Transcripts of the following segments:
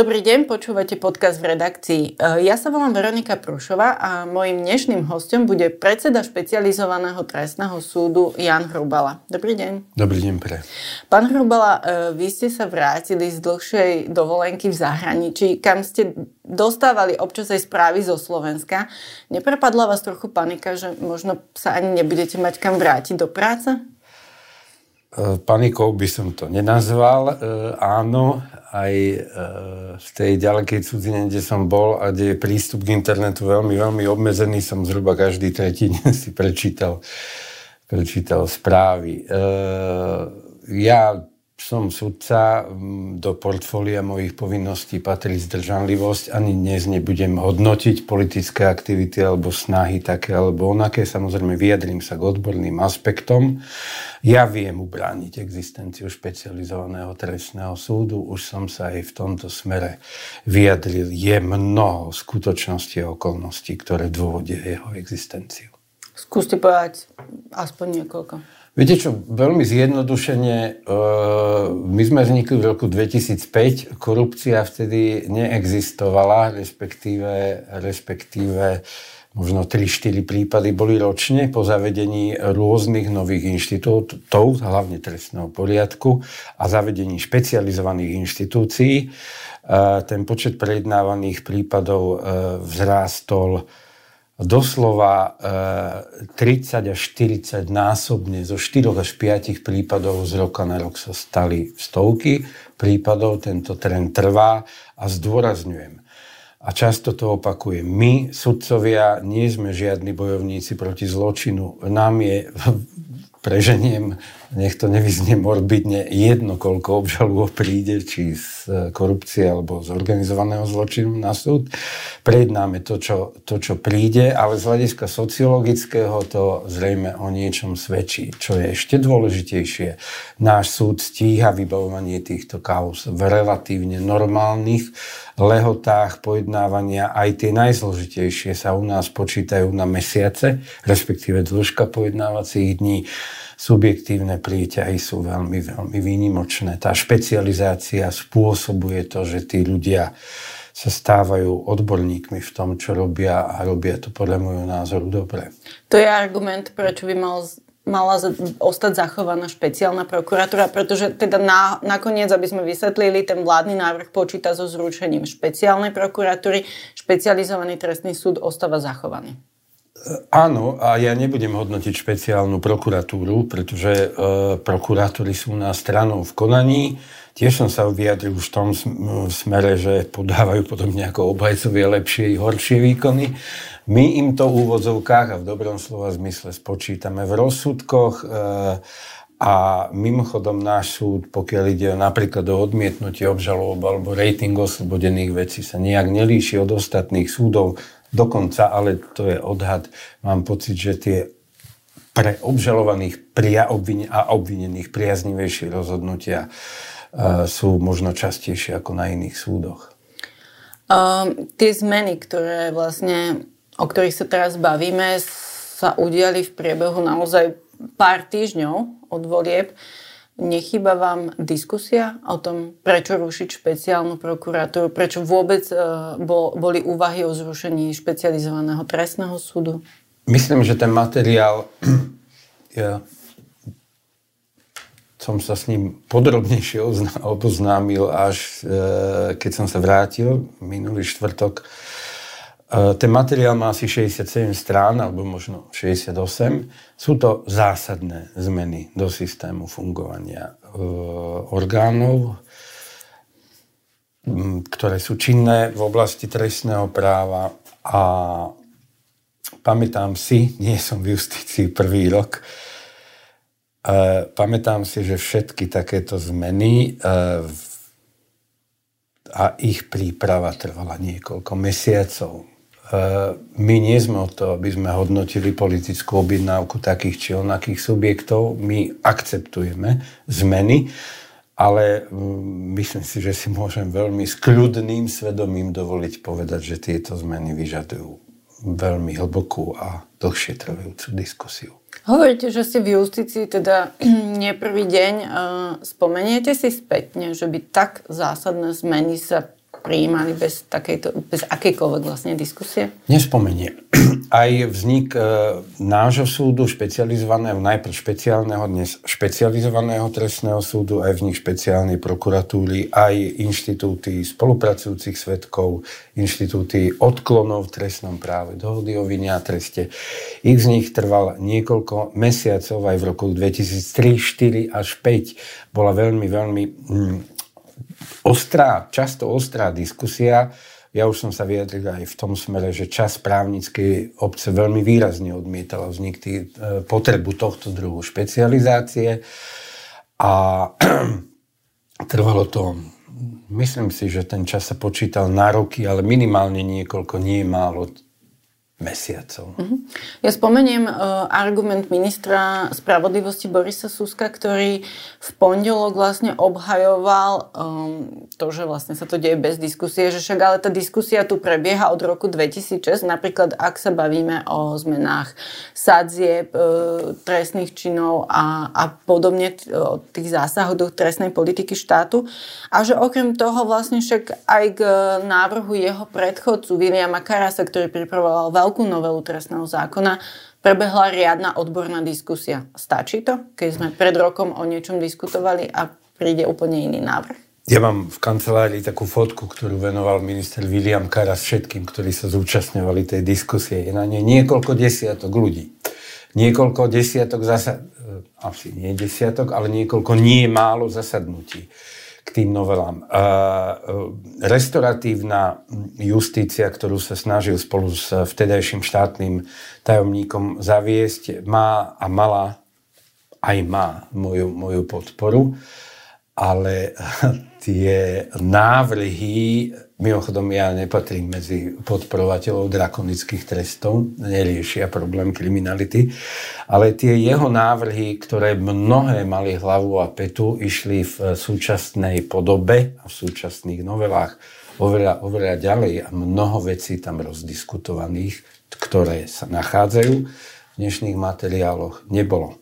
Dobrý deň, počúvate podcast v redakcii. E, ja sa volám Veronika Prušova a mojim dnešným hostom bude predseda špecializovaného trestného súdu Jan Hrubala. Dobrý deň. Dobrý deň pre. Pán Hrubala, e, vy ste sa vrátili z dlhšej dovolenky v zahraničí, kam ste dostávali občas aj správy zo Slovenska. Neprepadla vás trochu panika, že možno sa ani nebudete mať kam vrátiť do práce? E, panikou by som to nenazval. Áno, aj e, v tej ďalekej cudzine, kde som bol a kde je prístup k internetu veľmi, veľmi obmedzený, som zhruba každý tretí si prečítal, prečítal správy. E, ja som sudca, do portfólia mojich povinností patrí zdržanlivosť. Ani dnes nebudem hodnotiť politické aktivity alebo snahy také alebo onaké. Samozrejme vyjadrím sa k odborným aspektom. Ja viem ubrániť existenciu špecializovaného trestného súdu. Už som sa aj v tomto smere vyjadril. Je mnoho skutočností a okolností, ktoré dôvodia jeho existenciu. Skúste povedať aspoň niekoľko. Viete čo, veľmi zjednodušene, uh, my sme vznikli v roku 2005, korupcia vtedy neexistovala, respektíve, respektíve možno 3-4 prípady boli ročne po zavedení rôznych nových inštitútov, hlavne trestného poriadku a zavedení špecializovaných inštitúcií. Uh, ten počet prejednávaných prípadov uh, vzrástol doslova 30 e, až 40 násobne zo 4 až 5 prípadov z roka na rok sa stali stovky prípadov, tento trend trvá a zdôrazňujem. A často to opakujem. My, sudcovia, nie sme žiadni bojovníci proti zločinu. Nám je preženiem, nech to nevyznie morbidne, jedno, koľko obžalov príde, či z e, korupcie alebo z organizovaného zločinu na súd. Prejednáme to čo, to, čo príde, ale z hľadiska sociologického to zrejme o niečom svedčí. Čo je ešte dôležitejšie, náš súd stíha vybavovanie týchto kauz v relatívne normálnych lehotách pojednávania. Aj tie najzložitejšie sa u nás počítajú na mesiace, respektíve dĺžka pojednávacích dní subjektívne príťahy sú veľmi, veľmi výnimočné. Tá špecializácia spôsobuje to, že tí ľudia sa stávajú odborníkmi v tom, čo robia a robia to podľa môjho názoru dobre. To je argument, prečo by mal mala ostať zachovaná špeciálna prokuratúra, pretože teda na, nakoniec, aby sme vysvetlili, ten vládny návrh počíta so zrušením špeciálnej prokuratúry, špecializovaný trestný súd ostáva zachovaný. Áno, a ja nebudem hodnotiť špeciálnu prokuratúru, pretože e, prokuratúry sú na stranou v konaní. Tiež som sa vyjadril už v tom smere, že podávajú podobne ako obhajcovia lepšie i horšie výkony. My im to v úvodzovkách a v dobrom slova zmysle spočítame v rozsudkoch. E, a mimochodom náš súd, pokiaľ ide napríklad o odmietnutie obžalob alebo rating oslobodených vecí, sa nejak nelíši od ostatných súdov Dokonca, ale to je odhad, mám pocit, že tie pre obžalovaných pria obvine, a obvinených priaznivejšie rozhodnutia uh, sú možno častejšie ako na iných súdoch. Um, tie zmeny, ktoré vlastne, o ktorých sa teraz bavíme, sa udiali v priebehu naozaj pár týždňov od volieb. Uh, Nechýba vám diskusia o tom, prečo rušiť špeciálnu prokuratúru, prečo vôbec bol, boli úvahy o zrušení špecializovaného trestného súdu? Myslím, že ten materiál, ja som sa s ním podrobnejšie oboznámil, až uh, keď som sa vrátil minulý štvrtok ten materiál má asi 67 strán, alebo možno 68. Sú to zásadné zmeny do systému fungovania eh, orgánov, ktoré sú činné v oblasti trestného práva a pamätám si, nie som v justícii prvý rok, eh, pamätám si, že všetky takéto zmeny a ich príprava trvala niekoľko mesiacov my nie sme o to, aby sme hodnotili politickú objednávku takých či onakých subjektov. My akceptujeme zmeny, ale mm, myslím si, že si môžem veľmi s kľudným svedomím dovoliť povedať, že tieto zmeny vyžadujú veľmi hlbokú a dlhšie trvajúcu diskusiu. Hovoríte, že ste v justícii teda nie prvý deň. Spomeniete si spätne, že by tak zásadné zmeny sa prijímali bez, takejto, bez akejkoľvek vlastne diskusie? Nespomenie. Aj vznik e, nášho súdu, špecializovaného, najprv špeciálneho, dnes špecializovaného trestného súdu, aj vznik špeciálnej prokuratúry, aj inštitúty spolupracujúcich svetkov, inštitúty odklonov v trestnom práve, dohody o vine a treste. Ich z nich trval niekoľko mesiacov, aj v roku 2003, 4 až 5 bola veľmi, veľmi mm, ostrá, často ostrá diskusia. Ja už som sa vyjadril aj v tom smere, že čas právnickej obce veľmi výrazne odmietala vznik tý, e, potrebu tohto druhu špecializácie a trvalo to, myslím si, že ten čas sa počítal na roky, ale minimálne niekoľko, nie málo mesiacov. Uh-huh. Ja spomeniem uh, argument ministra spravodlivosti Borisa Suska, ktorý v pondelok vlastne obhajoval um, to, že vlastne sa to deje bez diskusie, že však ale tá diskusia tu prebieha od roku 2006, napríklad ak sa bavíme o zmenách sadzieb, uh, trestných činov a, a podobne, o tých zásahoch do trestnej politiky štátu a že okrem toho vlastne však aj k návrhu jeho predchodcu Williama Karasa, ktorý pripravoval veľkú veľkú novelu trestného zákona, prebehla riadna odborná diskusia. Stačí to, keď sme pred rokom o niečom diskutovali a príde úplne iný návrh? Ja mám v kancelárii takú fotku, ktorú venoval minister William Karas všetkým, ktorí sa zúčastňovali tej diskusie. Je na nej niekoľko desiatok ľudí. Niekoľko desiatok zasad... Eh, asi nie desiatok, ale niekoľko nie málo zasadnutí k tým novelám. E, restauratívna justícia, ktorú sa snažil spolu s vtedajším štátnym tajomníkom zaviesť, má a mala, aj má moju, moju podporu, ale tie návrhy Mimochodom, ja nepatrím medzi podporovateľov drakonických trestov, neriešia problém kriminality, ale tie jeho návrhy, ktoré mnohé mali hlavu a petu, išli v súčasnej podobe a v súčasných novelách oveľa, oveľa ďalej a mnoho vecí tam rozdiskutovaných, ktoré sa nachádzajú v dnešných materiáloch, nebolo.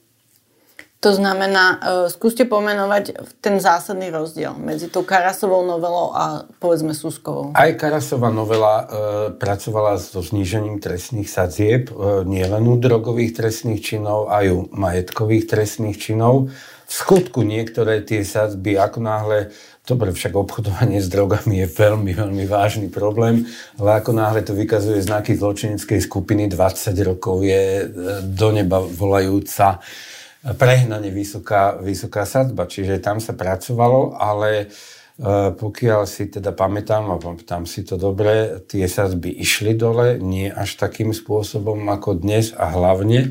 To znamená, uh, skúste pomenovať ten zásadný rozdiel medzi tou Karasovou novelou a povedzme Suskovou. Aj Karasová novela uh, pracovala so znížením trestných sadzieb, uh, nielen u drogových trestných činov, aj u majetkových trestných činov. V skutku niektoré tie sadzby, ako náhle Dobre, však obchodovanie s drogami je veľmi, veľmi vážny problém, ale ako náhle to vykazuje znaky zločineckej skupiny, 20 rokov je do neba volajúca prehnane vysoká, vysoká sadba, čiže tam sa pracovalo, ale e, pokiaľ si teda pamätám, a pamätám si to dobre, tie sadzby išli dole, nie až takým spôsobom ako dnes a hlavne e,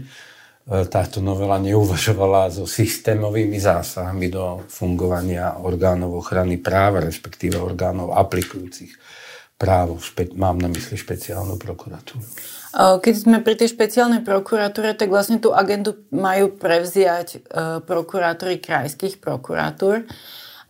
táto novela neuvažovala so systémovými zásahmi do fungovania orgánov ochrany práva, respektíve orgánov aplikujúcich právo. Mám na mysli špeciálnu prokuratúru. Keď sme pri tej špeciálnej prokuratúre, tak vlastne tú agendu majú prevziať prokurátory krajských prokuratúr.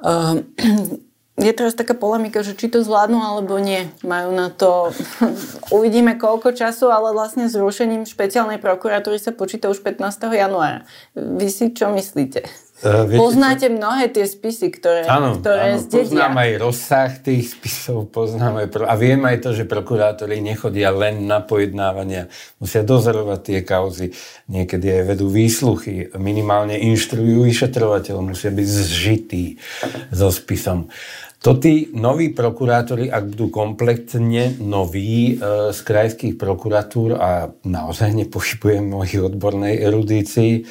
Je teraz taká polemika, že či to zvládnu alebo nie. Majú na to, uvidíme koľko času, ale vlastne zrušením špeciálnej prokuratúry sa počíta už 15. januára. Vy si čo myslíte? Uh, viete, Poznáte mnohé tie spisy, ktoré, áno, ktoré áno, zdedia. Poznám aj rozsah tých spisov, poznám aj, a viem aj to, že prokurátori nechodia len na pojednávania, musia dozorovať tie kauzy, niekedy aj vedú výsluchy, minimálne inštruujú vyšetrovateľ, musia byť zžití so spisom. To tí noví prokurátori, ak budú kompletne noví e, z krajských prokuratúr a naozaj nepochybujem mojich odbornej erudícii,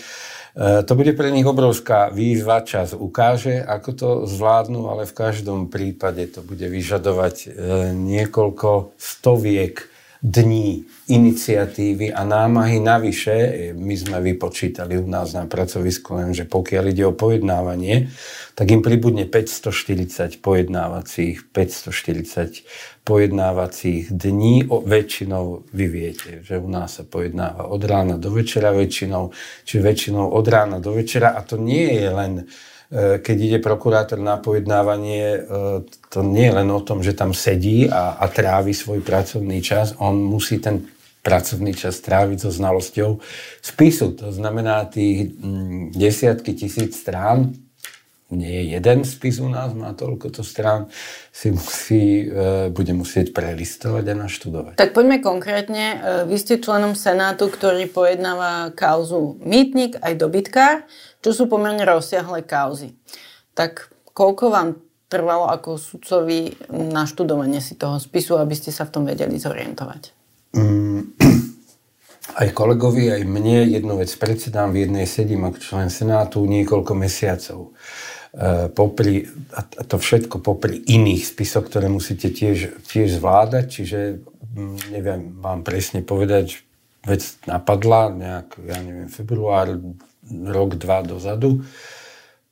to bude pre nich obrovská výzva, čas ukáže, ako to zvládnu, ale v každom prípade to bude vyžadovať e, niekoľko stoviek dní iniciatívy a námahy navyše. My sme vypočítali u nás na pracovisku len, že pokiaľ ide o pojednávanie, tak im pribudne 540 pojednávacích, 540 pojednávacích dní. O, väčšinou vy viete, že u nás sa pojednáva od rána do večera väčšinou, či väčšinou od rána do večera a to nie je len keď ide prokurátor na pojednávanie, e, to nie je len o tom, že tam sedí a, a trávi svoj pracovný čas, on musí ten pracovný čas tráviť so znalosťou spisu. To znamená tých mm, desiatky tisíc strán, nie je jeden spis u nás, má toľko to strán, si musí, e, bude musieť prelistovať a naštudovať. Tak poďme konkrétne. Vy ste členom Senátu, ktorý pojednáva kauzu Mýtnik aj dobytkár, čo sú pomerne rozsiahle kauzy. Tak koľko vám trvalo ako sudcovi naštudovanie si toho spisu, aby ste sa v tom vedeli zorientovať? Mm, aj kolegovi, aj mne jednu vec predsedám, v jednej sedím ako člen Senátu niekoľko mesiacov. E, popri, a to všetko popri iných spisoch, ktoré musíte tiež, tiež zvládať, čiže mm, neviem vám presne povedať, vec napadla nejak, ja neviem, február, rok, dva dozadu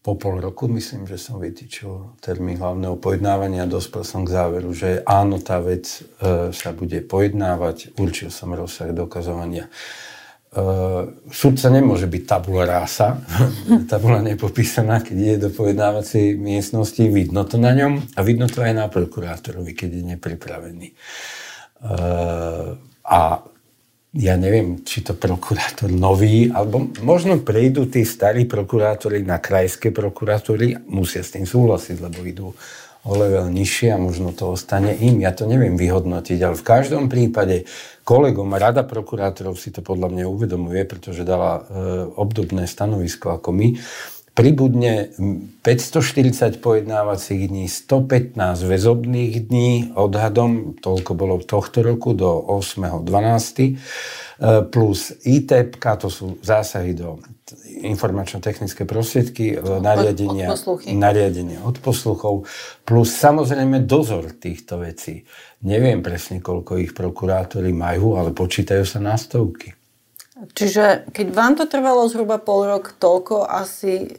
po pol roku, myslím, že som vytýčil termín hlavného pojednávania a dospel som k záveru, že áno, tá vec e, sa bude pojednávať, určil som rozsah dokazovania. E, súdca nemôže byť tabula rása, tabula nepopísaná, keď je do pojednávacej miestnosti, vidno to na ňom a vidno to aj na prokurátorovi, keď je nepripravený. E, a ja neviem, či to prokurátor nový, alebo možno prejdú tí starí prokurátori na krajské prokuratúry, musia s tým súhlasiť, lebo idú o level nižšie a možno to ostane im. Ja to neviem vyhodnotiť, ale v každom prípade kolegom Rada prokurátorov si to podľa mňa uvedomuje, pretože dala e, obdobné stanovisko ako my pribudne 540 pojednávacích dní, 115 väzobných dní odhadom, toľko bolo tohto roku do 8.12. E, plus ITEP, to sú zásahy do informačno-technické prostriedky, nariadenia, nariadenia od posluchov, plus samozrejme dozor týchto vecí. Neviem presne, koľko ich prokurátori majú, ale počítajú sa na stovky. Čiže keď vám to trvalo zhruba pol rok, toľko asi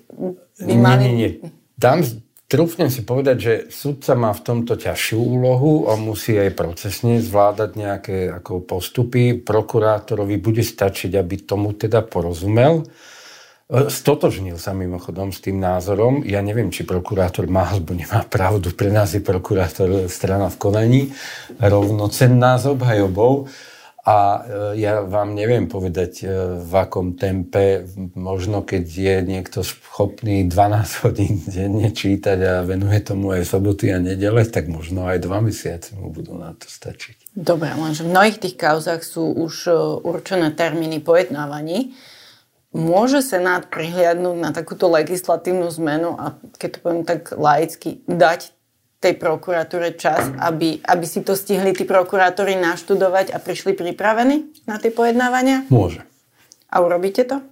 by mali... Nie, nie, nie. Tam trúfnem si povedať, že sudca má v tomto ťažšiu úlohu, on musí aj procesne zvládať nejaké ako postupy. Prokurátorovi bude stačiť, aby tomu teda porozumel. E, stotožnil sa mimochodom s tým názorom. Ja neviem, či prokurátor má alebo nemá pravdu. Pre nás je prokurátor strana v konaní rovnocenná s obhajobou. A e, ja vám neviem povedať, e, v akom tempe, možno keď je niekto schopný 12 hodín denne čítať a venuje tomu aj soboty a nedele, tak možno aj dva mesiace mu budú na to stačiť. Dobre, lenže v mnohých tých kauzach sú už e, určené termíny pojednávaní. Môže Senát prihliadnúť na takúto legislatívnu zmenu a keď to poviem tak laicky, dať tej prokuratúre čas, aby, aby si to stihli tí prokurátori naštudovať a prišli pripravení na tie pojednávania? Môže. A urobíte to?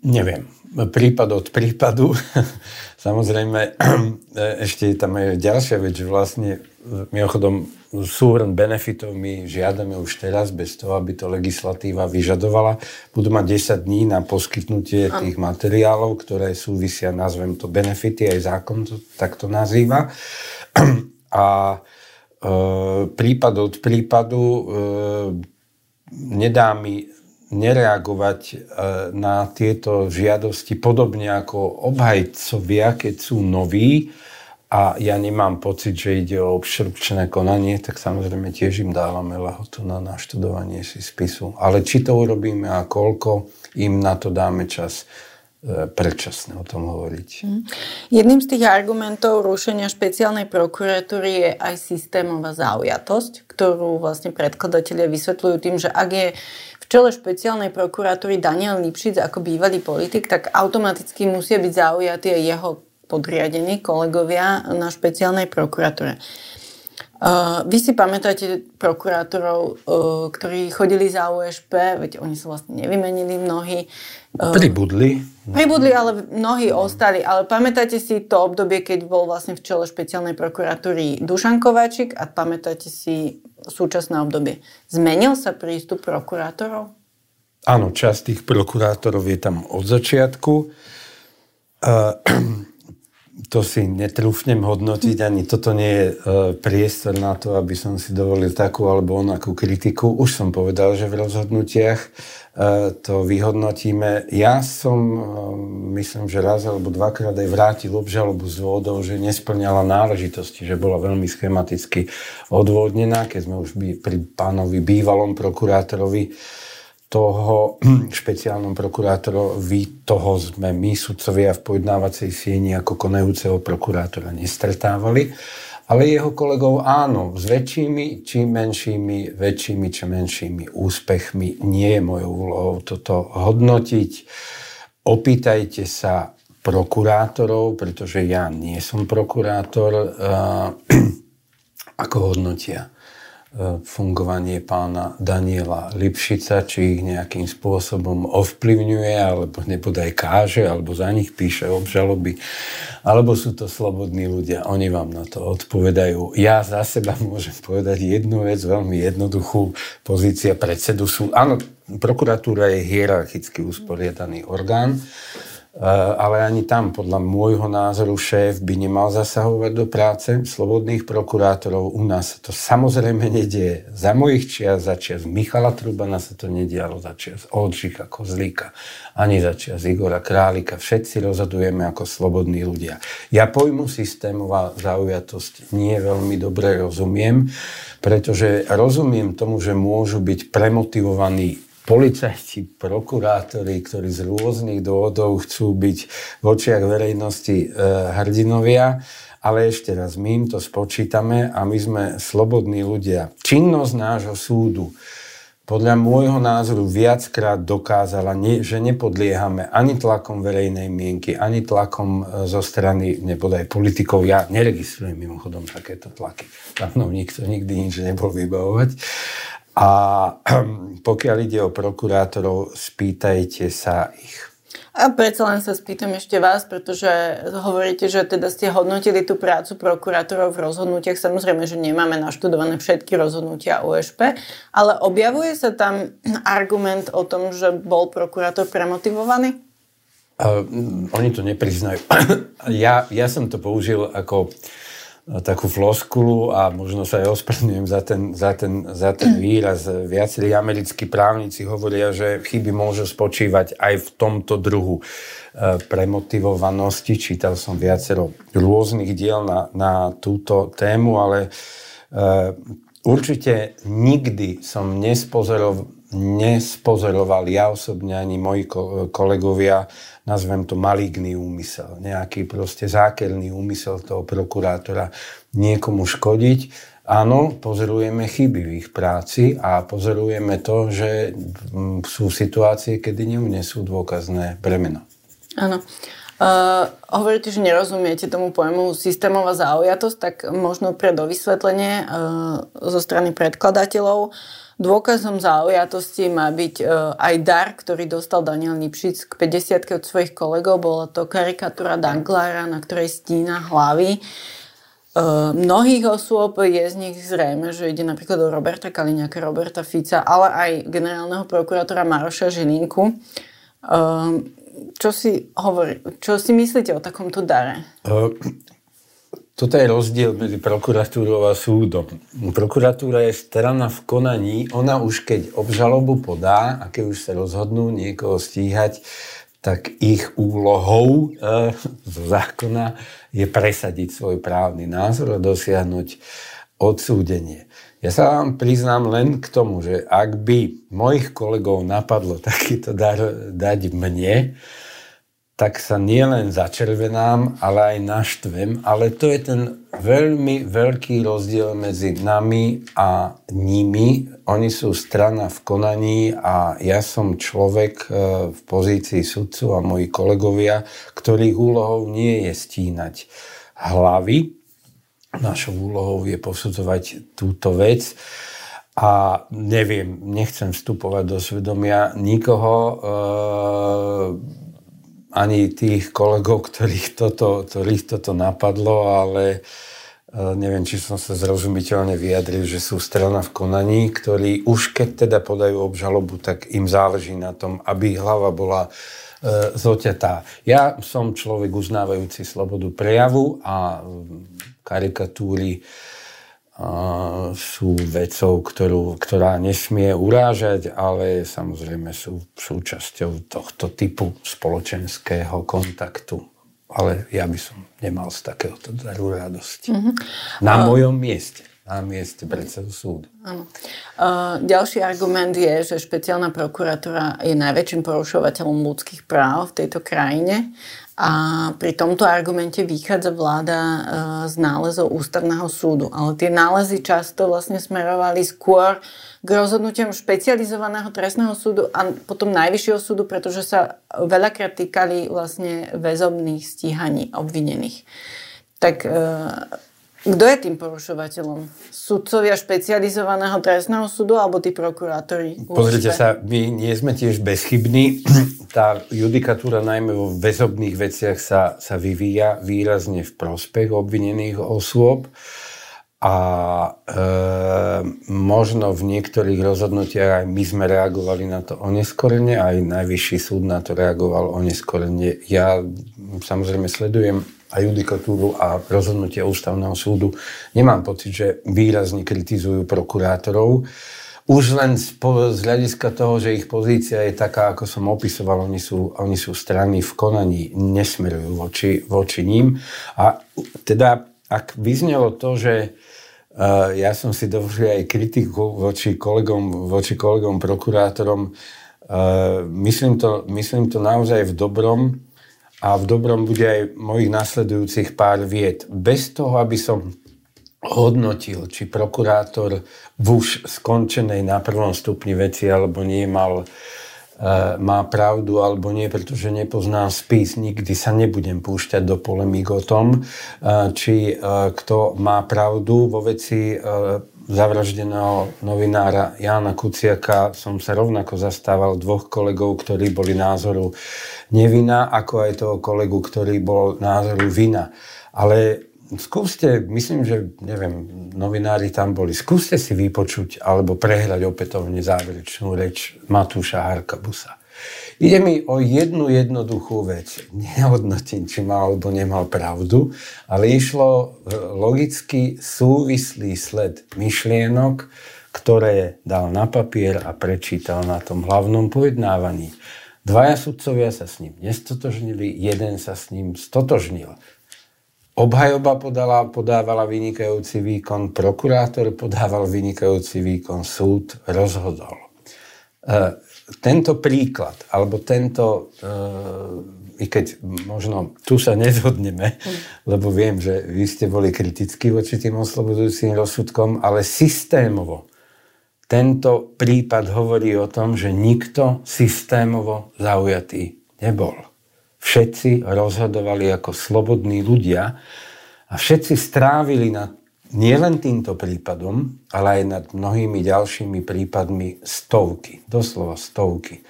Neviem. Prípad od prípadu. Samozrejme, ešte je tam aj ďalšia vec, že vlastne mimochodom súhrn benefitov my žiadame už teraz, bez toho, aby to legislatíva vyžadovala. Budú mať 10 dní na poskytnutie tých materiálov, ktoré súvisia, nazvem to benefity, aj zákon to takto nazýva. A e, prípad od prípadu e, nedá mi nereagovať e, na tieto žiadosti podobne ako obhajcovia, keď sú noví a ja nemám pocit, že ide o obštrukčné konanie, tak samozrejme tiež im dávame lehotu na naštudovanie si spisu. Ale či to urobíme a koľko im na to dáme čas, E, predčasné o tom hovoriť. Mhm. Jedným z tých argumentov rušenia špeciálnej prokuratúry je aj systémová zaujatosť, ktorú vlastne predkladatelia vysvetľujú tým, že ak je v čele špeciálnej prokuratúry Daniel Lipšic ako bývalý politik, tak automaticky musia byť zaujatí aj jeho podriadení kolegovia na špeciálnej prokuratúre. Uh, vy si pamätáte prokurátorov, uh, ktorí chodili za USP, veď oni sa vlastne nevymenili mnohí. Uh, pribudli. Pribudli, ale mnohí ostali. Ale pamätáte si to obdobie, keď bol vlastne v čele špeciálnej prokuratúry Dušan Kováčik a pamätáte si súčasné obdobie. Zmenil sa prístup prokurátorov? Áno, časť tých prokurátorov je tam od začiatku. Uh, to si netrúfnem hodnotiť, ani toto nie je e, priestor na to, aby som si dovolil takú alebo onakú kritiku. Už som povedal, že v rozhodnutiach e, to vyhodnotíme. Ja som, e, myslím, že raz alebo dvakrát aj vrátil obžalobu z vodou, že nesplňala náležitosti, že bola veľmi schematicky odvodnená, keď sme už pri pánovi bývalom prokurátorovi toho špeciálnom prokurátorovi, toho sme my, sudcovia v pojednávacej sieni ako konajúceho prokurátora nestretávali, ale jeho kolegov áno, s väčšími či menšími, väčšími či menšími úspechmi. Nie je mojou úlohou toto hodnotiť. Opýtajte sa prokurátorov, pretože ja nie som prokurátor, ako hodnotia fungovanie pána Daniela Lipšica, či ich nejakým spôsobom ovplyvňuje, alebo nebodaj káže, alebo za nich píše obžaloby, alebo sú to slobodní ľudia. Oni vám na to odpovedajú. Ja za seba môžem povedať jednu vec, veľmi jednoduchú. Pozícia predsedu sú... Áno, prokuratúra je hierarchicky usporiadaný orgán ale ani tam, podľa môjho názoru, šéf by nemal zasahovať do práce slobodných prokurátorov. U nás to samozrejme nedieje. Za mojich čias, za čias Michala Trubana sa to nedialo, za čias Olčíka, Kozlíka, ani za čias Igora Králika. Všetci rozhodujeme ako slobodní ľudia. Ja pojmu systémová zaujatosť nie veľmi dobre rozumiem, pretože rozumiem tomu, že môžu byť premotivovaní policajti, prokurátori, ktorí z rôznych dôvodov chcú byť v očiach verejnosti e, hrdinovia, ale ešte raz, my im to spočítame a my sme slobodní ľudia. Činnosť nášho súdu podľa môjho názoru viackrát dokázala, že nepodliehame ani tlakom verejnej mienky, ani tlakom e, zo strany nebodaj politikov. Ja neregistrujem mimochodom takéto tlaky. Tam nikto nikdy nič nebol vybavovať. A pokiaľ ide o prokurátorov, spýtajte sa ich. A predsa len sa spýtam ešte vás, pretože hovoríte, že teda ste hodnotili tú prácu prokurátorov v rozhodnutiach. Samozrejme, že nemáme naštudované všetky rozhodnutia USP, ale objavuje sa tam argument o tom, že bol prokurátor premotivovaný? Uh, oni to nepriznajú. ja, ja som to použil ako uh, takú floskulu a možno sa aj ospravedlňujem za ten, za, ten, za ten výraz. Viacerí americkí právnici hovoria, že chyby môžu spočívať aj v tomto druhu e, premotivovanosti. Čítal som viacero rôznych diel na, na túto tému, ale uh, určite nikdy som nespozoroval nespozoroval ja osobne ani moji kolegovia, nazvem to maligný úmysel, nejaký proste zákerný úmysel toho prokurátora niekomu škodiť. Áno, pozorujeme chyby v ich práci a pozorujeme to, že sú situácie, kedy neunesú dôkazné bremeno. Áno. Uh, hovoríte, že nerozumiete tomu pojmu systémová zaujatosť, tak možno pre dovysvetlenie uh, zo strany predkladateľov. Dôkazom zaujatosti má byť uh, aj dar, ktorý dostal Daniel Lipšic k 50 od svojich kolegov. Bola to karikatúra Danklára, na ktorej stína hlavy. Uh, mnohých osôb je z nich zrejme, že ide napríklad o Roberta Kaliňaka, Roberta Fica, ale aj generálneho prokurátora Maroša Žilinku. Uh, čo si, hovorí, čo si myslíte o takomto dare? Toto je rozdiel medzi prokuratúrou a súdom. Prokuratúra je strana v konaní, ona už keď obžalobu podá a keď už sa rozhodnú niekoho stíhať, tak ich úlohou e, zo zákona je presadiť svoj právny názor a dosiahnuť odsúdenie. Ja sa vám priznám len k tomu, že ak by mojich kolegov napadlo takýto dar dať mne, tak sa nielen začervenám, ale aj naštvem. Ale to je ten veľmi veľký rozdiel medzi nami a nimi. Oni sú strana v konaní a ja som človek e, v pozícii sudcu a moji kolegovia, ktorých úlohou nie je stínať hlavy, Našou úlohou je posudzovať túto vec a neviem, nechcem vstupovať do svedomia nikoho, e, ani tých kolegov, ktorých toto, ktorých toto napadlo, ale e, neviem, či som sa zrozumiteľne vyjadril, že sú strana v konaní, ktorí už keď teda podajú obžalobu, tak im záleží na tom, aby hlava bola e, zoťatá. Ja som človek uznávajúci slobodu prejavu a karikatúry sú vecou, ktorú, ktorá nesmie urážať, ale samozrejme sú súčasťou tohto typu spoločenského kontaktu. Ale ja by som nemal z takéhoto daru radosť. Mm-hmm. Na a... mojom mieste. Na mieste predsedu súdu. Áno. Uh, ďalší argument je, že špeciálna prokuratúra je najväčším porušovateľom ľudských práv v tejto krajine a pri tomto argumente vychádza vláda e, z nálezov ústavného súdu. Ale tie nálezy často vlastne smerovali skôr k rozhodnutiam špecializovaného trestného súdu a potom najvyššieho súdu, pretože sa veľakrát týkali vlastne väzobných stíhaní obvinených. Tak e, kto je tým porušovateľom? Sudcovia špecializovaného trestného súdu alebo tí prokurátori? Pozrite sa, my nie sme tiež bezchybní. Tá judikatúra najmä vo väzobných veciach sa, sa vyvíja výrazne v prospech obvinených osôb a e, možno v niektorých rozhodnutiach aj my sme reagovali na to oneskorene, aj Najvyšší súd na to reagoval oneskorene. Ja samozrejme sledujem a judikatúru a rozhodnutia ústavného súdu, nemám pocit, že výrazne kritizujú prokurátorov. Už len z, z hľadiska toho, že ich pozícia je taká, ako som opisoval, oni sú, oni sú strany v konaní, nesmerujú voči, voči ním. A teda, ak vyznelo to, že uh, ja som si dovolil aj kritiku voči kolegom, voči kolegom prokurátorom, uh, myslím, to, myslím to naozaj v dobrom, a v dobrom bude aj mojich nasledujúcich pár viet. Bez toho, aby som hodnotil, či prokurátor v už skončenej na prvom stupni veci alebo nie mal, e, má pravdu alebo nie, pretože nepoznám spis, nikdy sa nebudem púšťať do polemík o tom, e, či e, kto má pravdu vo veci zavraždeného novinára Jána Kuciaka som sa rovnako zastával dvoch kolegov, ktorí boli názoru nevina, ako aj toho kolegu, ktorý bol názoru vina. Ale skúste, myslím, že, neviem, novinári tam boli, skúste si vypočuť alebo prehrať opätovne záverečnú reč Matúša Harkabusa. Ide mi o jednu jednoduchú vec. Nehodnotím, či mal alebo nemal pravdu, ale išlo logicky súvislý sled myšlienok, ktoré dal na papier a prečítal na tom hlavnom pojednávaní. Dvaja sudcovia sa s ním nestotožnili, jeden sa s ním stotožnil. Obhajoba podala, podávala vynikajúci výkon, prokurátor podával vynikajúci výkon, súd rozhodol. E, tento príklad, alebo tento, uh, i keď možno tu sa nezhodneme, mm. lebo viem, že vy ste boli kritickí voči tým oslobodzujúcim rozsudkom, ale systémovo tento prípad hovorí o tom, že nikto systémovo zaujatý nebol. Všetci rozhodovali ako slobodní ľudia a všetci strávili na nielen týmto prípadom, ale aj nad mnohými ďalšími prípadmi stovky, doslova stovky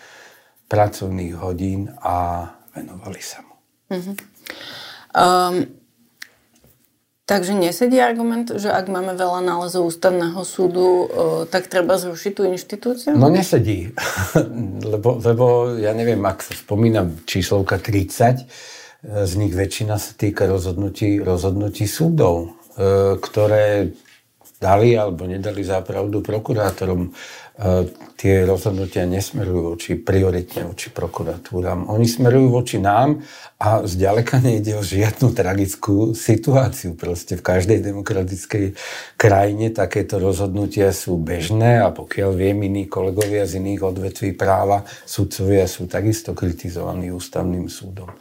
pracovných hodín a venovali sa mu. Mm-hmm. Um, takže nesedí argument, že ak máme veľa nálezov ústavného súdu, uh, tak treba zrušiť tú inštitúciu? No nesedí, lebo, lebo ja neviem, ak sa spomínam číslovka 30, z nich väčšina sa týka rozhodnutí, rozhodnutí súdov. E, ktoré dali alebo nedali zápravdu prokurátorom. E, tie rozhodnutia nesmerujú voči prioritne voči prokuratúram. Oni smerujú voči nám a zďaleka nejde o žiadnu tragickú situáciu. Proste v každej demokratickej krajine takéto rozhodnutia sú bežné a pokiaľ viem, iní kolegovia z iných odvetví práva, sudcovia sú takisto kritizovaní ústavným súdom.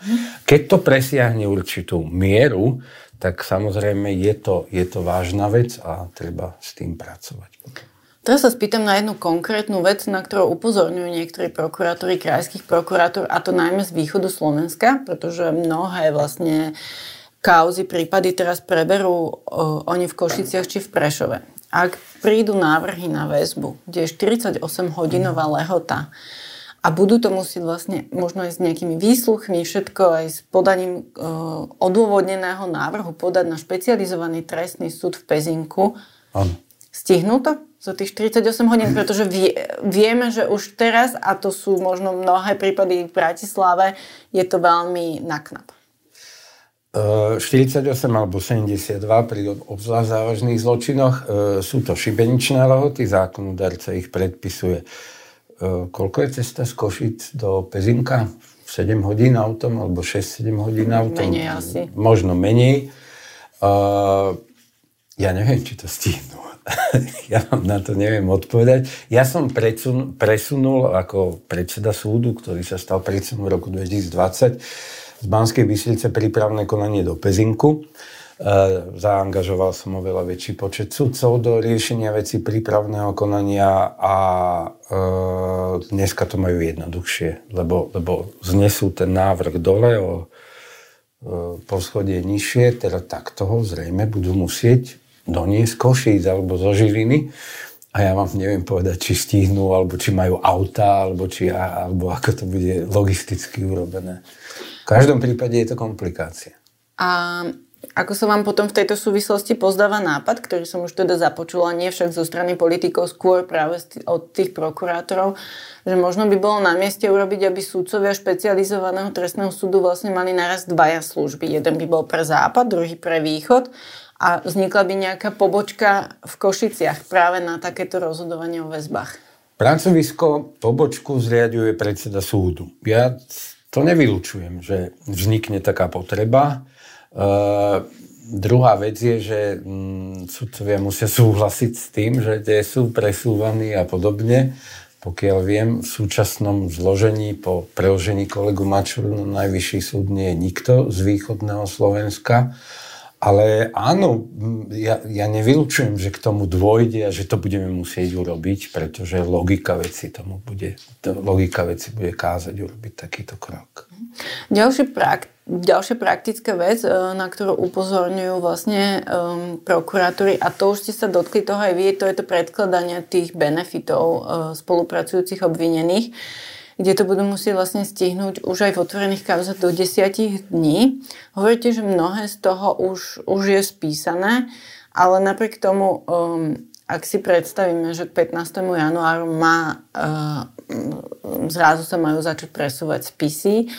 Keď to presiahne určitú mieru, tak samozrejme je to, je to vážna vec a treba s tým pracovať. Teraz sa spýtam na jednu konkrétnu vec, na ktorú upozorňujú niektorí prokurátori krajských prokurátor, a to najmä z východu Slovenska, pretože mnohé vlastne kauzy, prípady teraz preberú o, oni v Košiciach či v Prešove. Ak prídu návrhy na väzbu, kde je 48-hodinová lehota, a budú to musieť vlastne možno aj s nejakými výsluchmi, všetko aj s podaním e, odôvodneného návrhu podať na špecializovaný trestný súd v Pezinku. Ano. Stihnú to za tých 48 hodín, pretože vie, vieme, že už teraz, a to sú možno mnohé prípady v Bratislave, je to veľmi naknap. 48 alebo 72 pri obzvlášť závažných zločinoch e, sú to šibeničné lehoty, zákonodarca ich predpisuje E, koľko je cesta z Košic do Pezinka? 7 hodín autom alebo 6-7 hodín autom? Menej asi. Možno menej. Uh, ja neviem, či to stihnú. ja vám na to neviem odpovedať. Ja som presun, presunul ako predseda súdu, ktorý sa stal predsedom v roku 2020, z Banskej Bystrice prípravné konanie do Pezinku. E, zaangažoval som oveľa väčší počet sudcov do riešenia veci prípravného konania a e, dneska to majú jednoduchšie, lebo, lebo znesú ten návrh dole o e, poschodie nižšie, teda tak toho zrejme budú musieť doniesť Košíc alebo zo Žiliny a ja vám neviem povedať, či stihnú, alebo či majú auta, alebo, či, alebo ako to bude logisticky urobené. V každom prípade je to komplikácia. A ako sa vám potom v tejto súvislosti pozdáva nápad, ktorý som už teda započula, nie však zo strany politikov, skôr práve od tých prokurátorov, že možno by bolo na mieste urobiť, aby súdcovia špecializovaného trestného súdu vlastne mali naraz dvaja služby. Jeden by bol pre západ, druhý pre východ a vznikla by nejaká pobočka v Košiciach práve na takéto rozhodovanie o väzbách. Pracovisko pobočku zriaduje predseda súdu. Ja to nevylučujem, že vznikne taká potreba. Uh, druhá vec je, že mm, sudcovia musia súhlasiť s tým, že tie sú presúvaní a podobne. Pokiaľ viem, v súčasnom zložení po preložení kolegu Mačuru na najvyšší súd nie je nikto z východného Slovenska. Ale áno, ja, ja nevylučujem, že k tomu dôjde a že to budeme musieť urobiť, pretože logika veci tomu bude, logika veci bude kázať urobiť takýto krok. Ďalší prak, ďalšia praktická vec, e, na ktorú upozorňujú vlastne um, prokurátori, a to už ste sa dotkli toho aj vy, to je to predkladanie tých benefitov uh, spolupracujúcich obvinených kde to budú musieť vlastne stihnúť už aj v otvorených kauzách do desiatich dní. Hovoríte, že mnohé z toho už, už je spísané, ale napriek tomu, um, ak si predstavíme, že k 15. januáru má, uh, zrazu sa majú začať presúvať spisy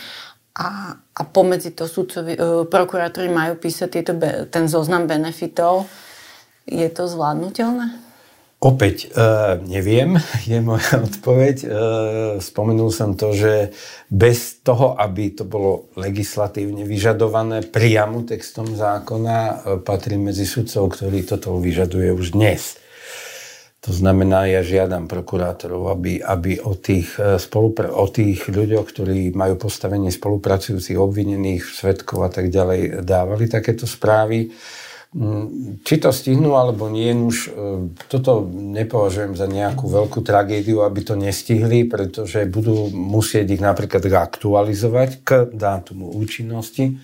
a, a pomedzi to súdcovi, uh, prokurátori majú písať tieto, ten zoznam benefitov, je to zvládnutelné? Opäť uh, neviem, je moja odpoveď. Uh, spomenul som to, že bez toho, aby to bolo legislatívne vyžadované priamo textom zákona, uh, patrí medzi sudcov, ktorí toto vyžaduje už dnes. To znamená, ja žiadam prokurátorov, aby, aby o, tých spolupra- o tých ľuďoch, ktorí majú postavenie spolupracujúcich, obvinených, svetkov a tak ďalej, dávali takéto správy. Mm, či to stihnú alebo nie, už e, toto nepovažujem za nejakú veľkú tragédiu, aby to nestihli, pretože budú musieť ich napríklad aktualizovať k dátumu účinnosti e,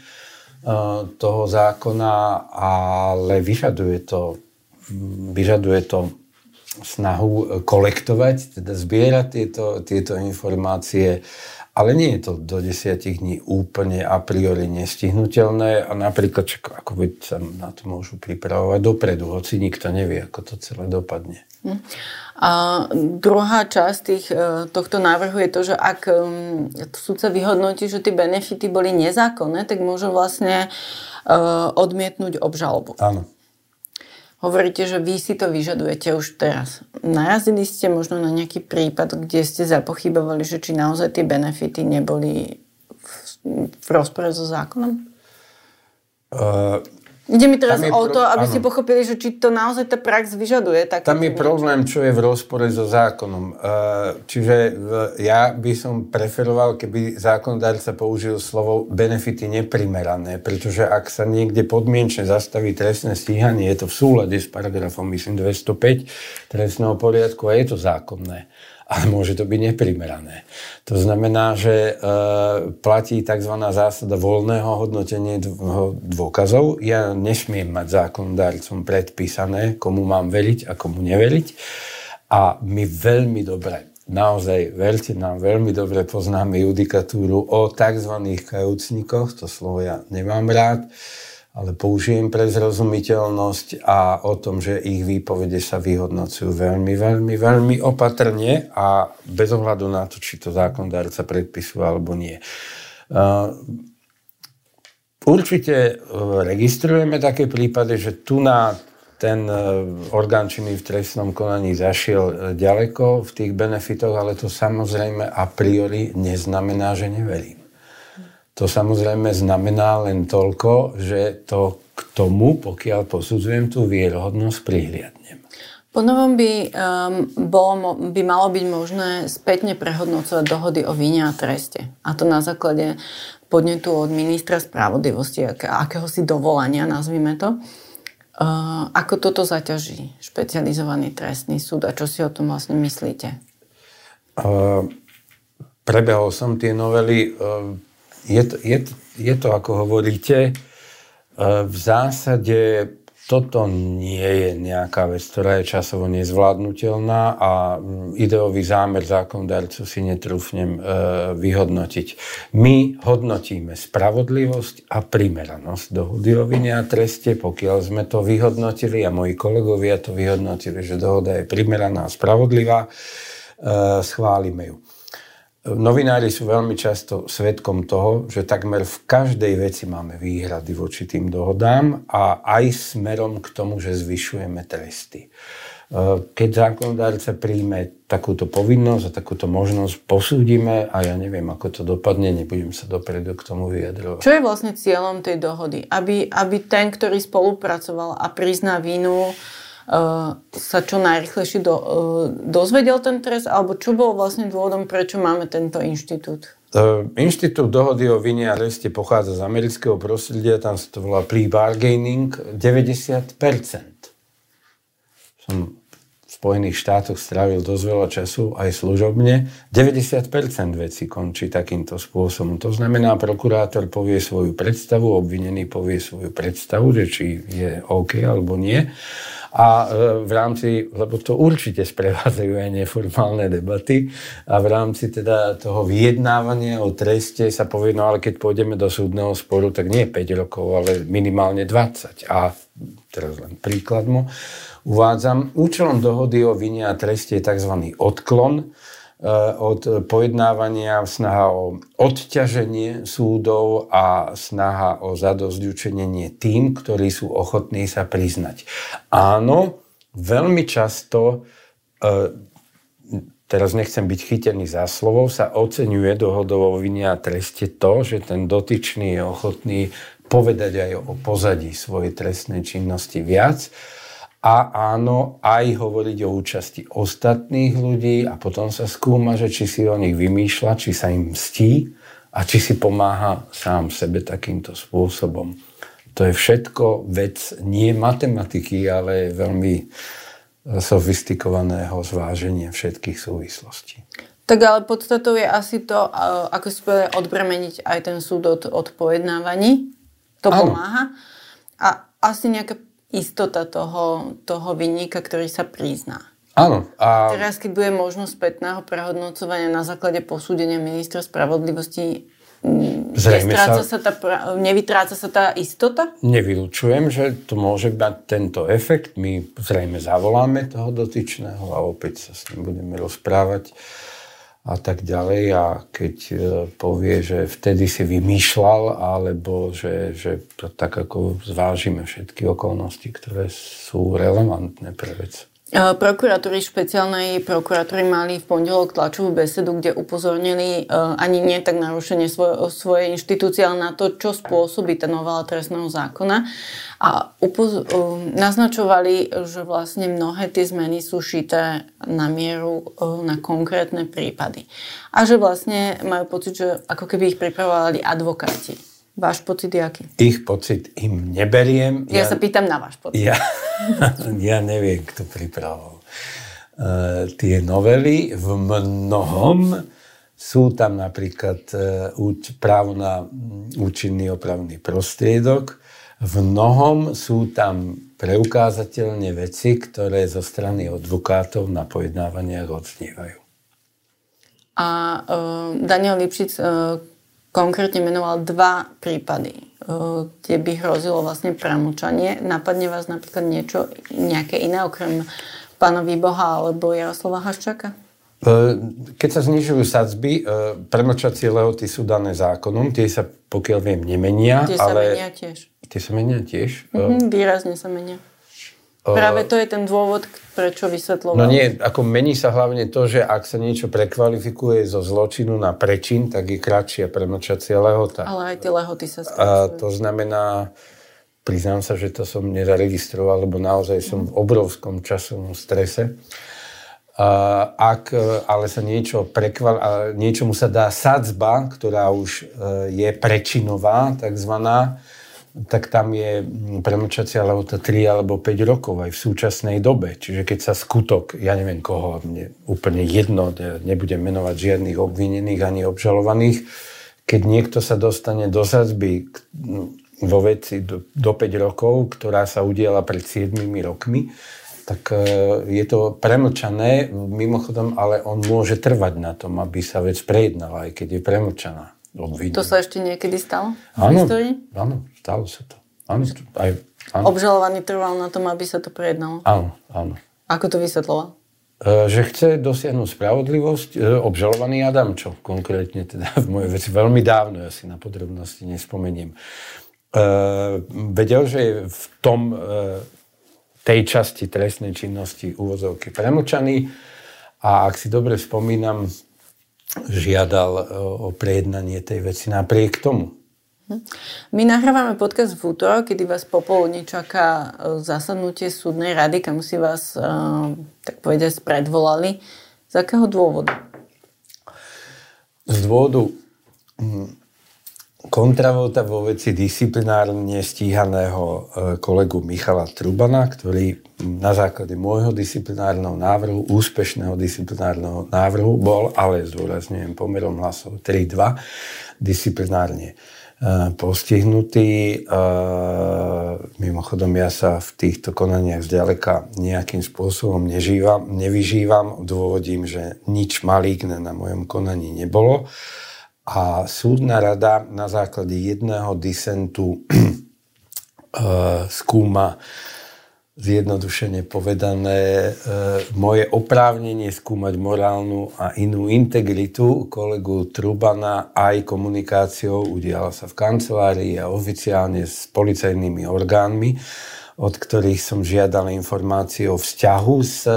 toho zákona, ale vyžaduje to, vyžaduje to snahu kolektovať, teda zbierať tieto, tieto informácie ale nie je to do desiatich dní úplne a priori nestihnutelné a napríklad, ako veď sa na to môžu pripravovať dopredu, hoci nikto nevie, ako to celé dopadne. Hm. A druhá časť tých, e, tohto návrhu je to, že ak súdca vyhodnotí, že tie benefity boli nezákonné, tak môže vlastne e, odmietnúť obžalobu. Áno. Hovoríte, že vy si to vyžadujete už teraz. Narazili ste možno na nejaký prípad, kde ste zapochybovali, že či naozaj tie benefity neboli v, v rozpore so zákonom? Uh, Ide mi teraz o to, aby ano. ste pochopili, že či to naozaj tá prax vyžaduje. Tak Tam je problém, čo je v rozpore so zákonom. E, čiže ja by som preferoval, keby zákonodárca použil slovo benefity neprimerané, pretože ak sa niekde podmienčne zastaví trestné stíhanie, je to v súlade s paragrafom, myslím, 205 trestného poriadku a je to zákonné ale môže to byť neprimerané. To znamená, že e, platí tzv. zásada voľného hodnotenia dôkazov. Ja nesmiem mať zákonodárcom predpísané, komu mám veriť a komu neveriť. A my veľmi dobre, naozaj, verte nám, veľmi dobre poznáme judikatúru o tzv. kajúcnikoch, to slovo ja nemám rád, ale použijem pre zrozumiteľnosť a o tom, že ich výpovede sa vyhodnocujú veľmi, veľmi, veľmi opatrne a bez ohľadu na to, či to zákonodárca predpisuje alebo nie. Určite e, registrujeme také prípady, že tu na ten e, orgán činný v trestnom konaní zašiel e, ďaleko v tých benefitoch, ale to samozrejme a priori neznamená, že neverím. To samozrejme znamená len toľko, že to k tomu, pokiaľ posudzujem tú vierohodnosť, prihliadnem. Po novom by, um, bolo, by malo byť možné spätne prehodnocovať dohody o víne a treste. A to na základe podnetu od ministra spravodlivosti, akéhosi dovolania, nazvime to. Uh, ako toto zaťaží špecializovaný trestný súd a čo si o tom vlastne myslíte? Uh, prebehol som tie novely. Uh, je, to, je, je to, ako hovoríte, uh, v zásade toto nie je nejaká vec, ktorá je časovo nezvládnutelná a mm, ideový zámer zákonodárcu si netrúfnem e, vyhodnotiť. My hodnotíme spravodlivosť a primeranosť dohody o vine a treste. Pokiaľ sme to vyhodnotili a moji kolegovia to vyhodnotili, že dohoda je primeraná a spravodlivá, e, schválime ju. Novinári sú veľmi často svetkom toho, že takmer v každej veci máme výhrady voči tým dohodám a aj smerom k tomu, že zvyšujeme tresty. E, keď zákonodárca príjme takúto povinnosť a takúto možnosť, posúdime a ja neviem, ako to dopadne, nebudem sa dopredu k tomu vyjadrovať. Čo je vlastne cieľom tej dohody? Aby, aby ten, ktorý spolupracoval a prizná vinu, sa čo najrychlejšie do, uh, dozvedel ten trest, alebo čo bol vlastne dôvodom, prečo máme tento inštitút? Uh, inštitút dohody o vine a reste pochádza z amerického prostredia, tam sa to volá plea bargaining, 90%. Som v Spojených štátoch strávil dosť veľa času, aj služobne. 90% vecí končí takýmto spôsobom. To znamená, prokurátor povie svoju predstavu, obvinený povie svoju predstavu, že či je OK alebo nie a e, v rámci, lebo to určite sprevádzajú aj neformálne debaty a v rámci teda toho vyjednávania o treste sa povie, no ale keď pôjdeme do súdneho sporu, tak nie 5 rokov, ale minimálne 20. A teraz len príklad mu uvádzam. Účelom dohody o vine a treste je tzv. odklon, od pojednávania, snaha o odťaženie súdov a snaha o zadozďučenenie tým, ktorí sú ochotní sa priznať. Áno, veľmi často, eh, teraz nechcem byť chytený za slovo, sa oceňuje dohodovo vine a treste to, že ten dotyčný je ochotný povedať aj o pozadí svojej trestnej činnosti viac a áno, aj hovoriť o účasti ostatných ľudí a potom sa skúma, že či si o nich vymýšľa, či sa im mstí a či si pomáha sám sebe takýmto spôsobom. To je všetko vec nie matematiky, ale veľmi sofistikovaného zváženia všetkých súvislostí. Tak ale podstatou je asi to, ako si povedal, odbremeniť aj ten súd od, od pojednávaní. To ano. pomáha. A asi nejaká istota toho, toho vinníka, ktorý sa prizná. Áno. A... Teraz, keď bude možnosť spätného prehodnocovania na základe posúdenia ministra spravodlivosti, mm, Zrejme sa... sa tá, nevytráca sa tá istota? Nevylučujem, že to môže mať tento efekt. My zrejme zavoláme toho dotyčného a opäť sa s ním budeme rozprávať a tak ďalej a keď e, povie, že vtedy si vymýšľal alebo že, že to tak ako zvážime všetky okolnosti, ktoré sú relevantné pre vec. Prokuratúry špeciálnej prokuratúry mali v pondelok tlačovú besedu, kde upozornili uh, ani nie tak narušenie svoj, svojej inštitúcie, ale na to, čo spôsobí tá novela trestného zákona. A upoz- uh, naznačovali, že vlastne mnohé tie zmeny sú šité na mieru na konkrétne prípady. A že vlastne majú pocit, že ako keby ich pripravovali advokáti. Váš pocit je aký? Ich pocit im neberiem. Ja, ja sa pýtam na váš pocit. Ja, ja neviem, kto pripravoval. Uh, tie novely v mnohom sú tam napríklad uh, právo na mm, účinný opravný prostriedok. V mnohom sú tam preukázateľne veci, ktoré zo strany advokátov na pojednávaniach odznievajú. A uh, Daniel Lipšic uh, konkrétne menoval dva prípady, eh, kde by hrozilo vlastne premlčanie. Napadne vás napríklad niečo, nejaké iné, okrem pána Výboha alebo Jaroslava Haščaka? Eh, keď sa znižujú sadzby, eh, premlčacie lehoty sú dané zákonom, tie sa, pokiaľ viem, nemenia. Tie ale... sa menia tiež. Tie sa menia tiež? Mm-hmm, výrazne sa menia. Práve to je ten dôvod, prečo vysvetloval. No nie, ako mení sa hlavne to, že ak sa niečo prekvalifikuje zo zločinu na prečin, tak je kratšia premlčacia lehota. Ale aj tie lehoty sa spracujú. A to znamená, priznám sa, že to som nezaregistroval, lebo naozaj som v obrovskom časovom strese. Ak ale sa niečo prekval, niečomu sa dá sadzba, ktorá už e, je prečinová, takzvaná, tak tam je premlčacia lehota 3 alebo 5 rokov aj v súčasnej dobe. Čiže keď sa skutok, ja neviem koho, mne úplne jedno, nebudem menovať žiadnych obvinených ani obžalovaných, keď niekto sa dostane do sadzby vo veci do, do 5 rokov, ktorá sa udiela pred 7 rokmi, tak e, je to premlčané, mimochodom, ale on môže trvať na tom, aby sa vec prejednala, aj keď je premlčaná. Obvinený. To sa ešte niekedy stalo áno? Áno, stalo sa to. Áno, aj, áno. Obžalovaný trval na tom, aby sa to prejednalo? Áno, áno. Ako to vysvetloval? E, že chce dosiahnuť spravodlivosť. E, obžalovaný Adamčo, konkrétne teda v mojej veci. Veľmi dávno, ja si na podrobnosti nespomeniem. E, vedel, že je v tom, tej časti trestnej činnosti úvozovky premlčaný a ak si dobre spomínam, žiadal o prejednanie tej veci napriek tomu. My nahrávame podcast v útorok, kedy vás popoludne čaká e, zasadnutie súdnej rady, kam si vás, e, tak povediať, predvolali. Z akého dôvodu? Z dôvodu hm, kontravota vo veci disciplinárne stíhaného e, kolegu Michala Trubana, ktorý na základe môjho disciplinárneho návrhu, úspešného disciplinárneho návrhu bol, ale zdôrazňujem pomerom hlasov 3-2, disciplinárne e, postihnutý. E, mimochodom, ja sa v týchto konaniach zďaleka nejakým spôsobom nežívam, nevyžívam. Dôvodím, že nič maligné na mojom konaní nebolo. A súdna rada na základe jedného disentu uh, skúma zjednodušene povedané, e, moje oprávnenie skúmať morálnu a inú integritu kolegu Trubana aj komunikáciou udiala sa v kancelárii a oficiálne s policajnými orgánmi od ktorých som žiadal informácie o vzťahu s e,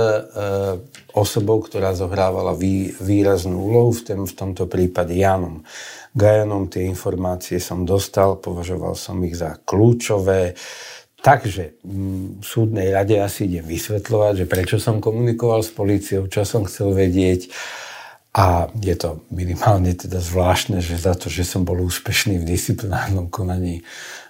osobou, ktorá zohrávala vý, výraznú úlohu, v, tém, v tomto prípade Janom Gajanom. Tie informácie som dostal, považoval som ich za kľúčové. Takže v súdnej rade asi idem vysvetľovať, že prečo som komunikoval s políciou, čo som chcel vedieť. A je to minimálne teda zvláštne, že za to, že som bol úspešný v disciplinárnom konaní,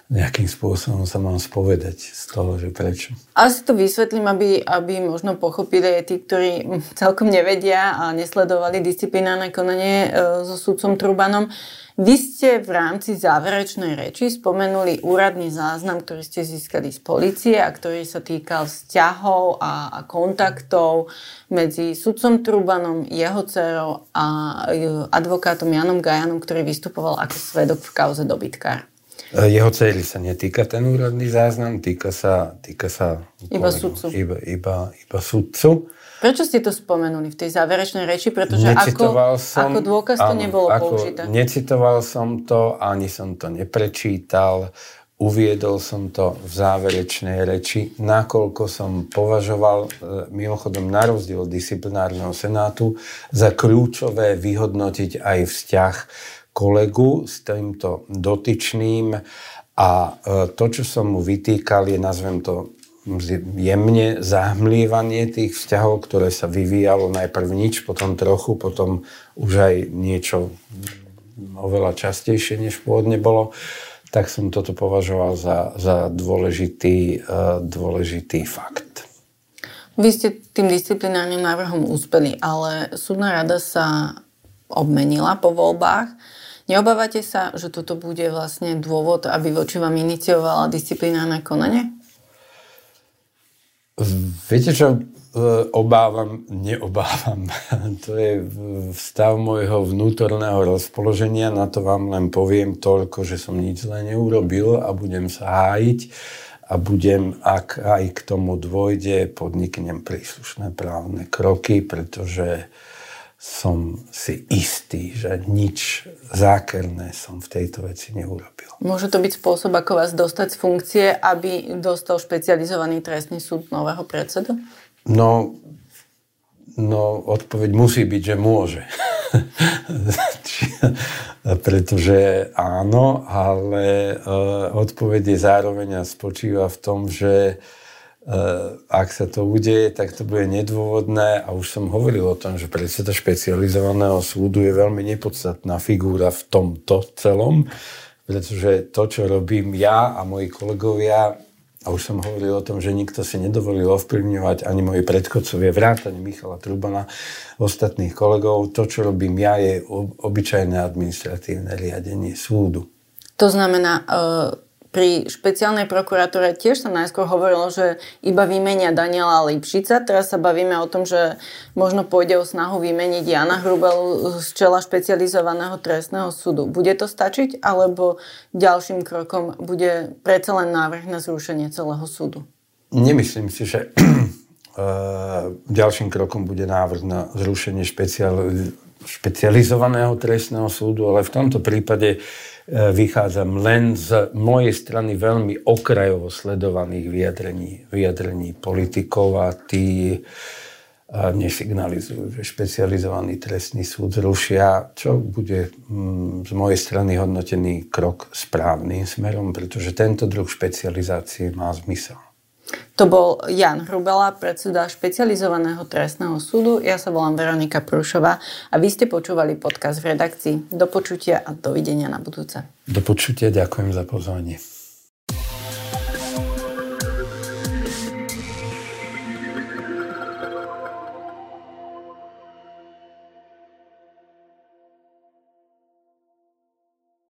nejakým spôsobom sa mám spovedať z toho, že prečo. Asi to vysvetlím, aby, aby možno pochopili aj tí, ktorí celkom nevedia a nesledovali disciplinárne konanie e, so súdcom Trubanom. Vy ste v rámci záverečnej reči spomenuli úradný záznam, ktorý ste získali z policie a ktorý sa týkal vzťahov a, a kontaktov medzi sudcom Trubanom, jeho dcerou a e, advokátom Janom Gajanom, ktorý vystupoval ako svedok v kauze dobytkár. E, jeho cély sa netýka ten úradný záznam, týka sa, týka sa iba sudcu. Iba, iba, iba sudcu. Prečo ste to spomenuli v tej záverečnej reči? Pretože ako, som, ako dôkaz to áno, nebolo ako, použité. Necitoval som to, ani som to neprečítal. Uviedol som to v záverečnej reči, nakoľko som považoval, e, mimochodom na rozdiel disciplinárneho senátu, za kľúčové vyhodnotiť aj vzťah kolegu s týmto dotyčným a e, to, čo som mu vytýkal, je, nazvem to jemne zahmlievanie tých vzťahov, ktoré sa vyvíjalo najprv nič, potom trochu, potom už aj niečo oveľa častejšie, než pôvodne bolo, tak som toto považoval za, za dôležitý, uh, dôležitý fakt. Vy ste tým disciplinárnym návrhom úspeli, ale súdna rada sa obmenila po voľbách. Neobávate sa, že toto bude vlastne dôvod, aby voči vám iniciovala disciplinárne konanie? Viete čo, obávam, neobávam. To je stav môjho vnútorného rozpoloženia, na to vám len poviem toľko, že som nič zle neurobil a budem sa hájiť a budem, ak aj k tomu dôjde, podniknem príslušné právne kroky, pretože som si istý, že nič zákerné som v tejto veci neurobil. Môže to byť spôsob, ako vás dostať z funkcie, aby dostal špecializovaný trestný súd nového predsedu? No, no odpoveď musí byť, že môže. pretože áno, ale uh, odpoveď je zároveň a spočíva v tom, že uh, ak sa to udeje, tak to bude nedôvodné a už som hovoril o tom, že predseda špecializovaného súdu je veľmi nepodstatná figúra v tomto celom, pretože to, čo robím ja a moji kolegovia, a už som hovoril o tom, že nikto si nedovolil ovplyvňovať ani moji predchodcovia, vrátane Michala Trubana, ostatných kolegov. To, čo robím ja, je obyčajné administratívne riadenie súdu. To znamená, uh pri špeciálnej prokuratúre tiež sa najskôr hovorilo, že iba vymenia Daniela Lipšica. Teraz sa bavíme o tom, že možno pôjde o snahu vymeniť Jana Hrubelu z čela špecializovaného trestného súdu. Bude to stačiť, alebo ďalším krokom bude predsa len návrh na zrušenie celého súdu? Nemyslím si, že ďalším krokom bude návrh na zrušenie špecializovaného trestného súdu, ale v tomto prípade vychádzam len z mojej strany veľmi okrajovo sledovaných vyjadrení, vyjadrení politikov a tí nesignalizujú, že špecializovaný trestný súd zrušia, čo bude mm, z mojej strany hodnotený krok správnym smerom, pretože tento druh špecializácie má zmysel. To bol Jan Hrubela, predseda špecializovaného trestného súdu. Ja sa volám Veronika Prúšová a vy ste počúvali podcast v redakcii. Do počutia a dovidenia na budúce. Do počutia, ďakujem za pozvanie.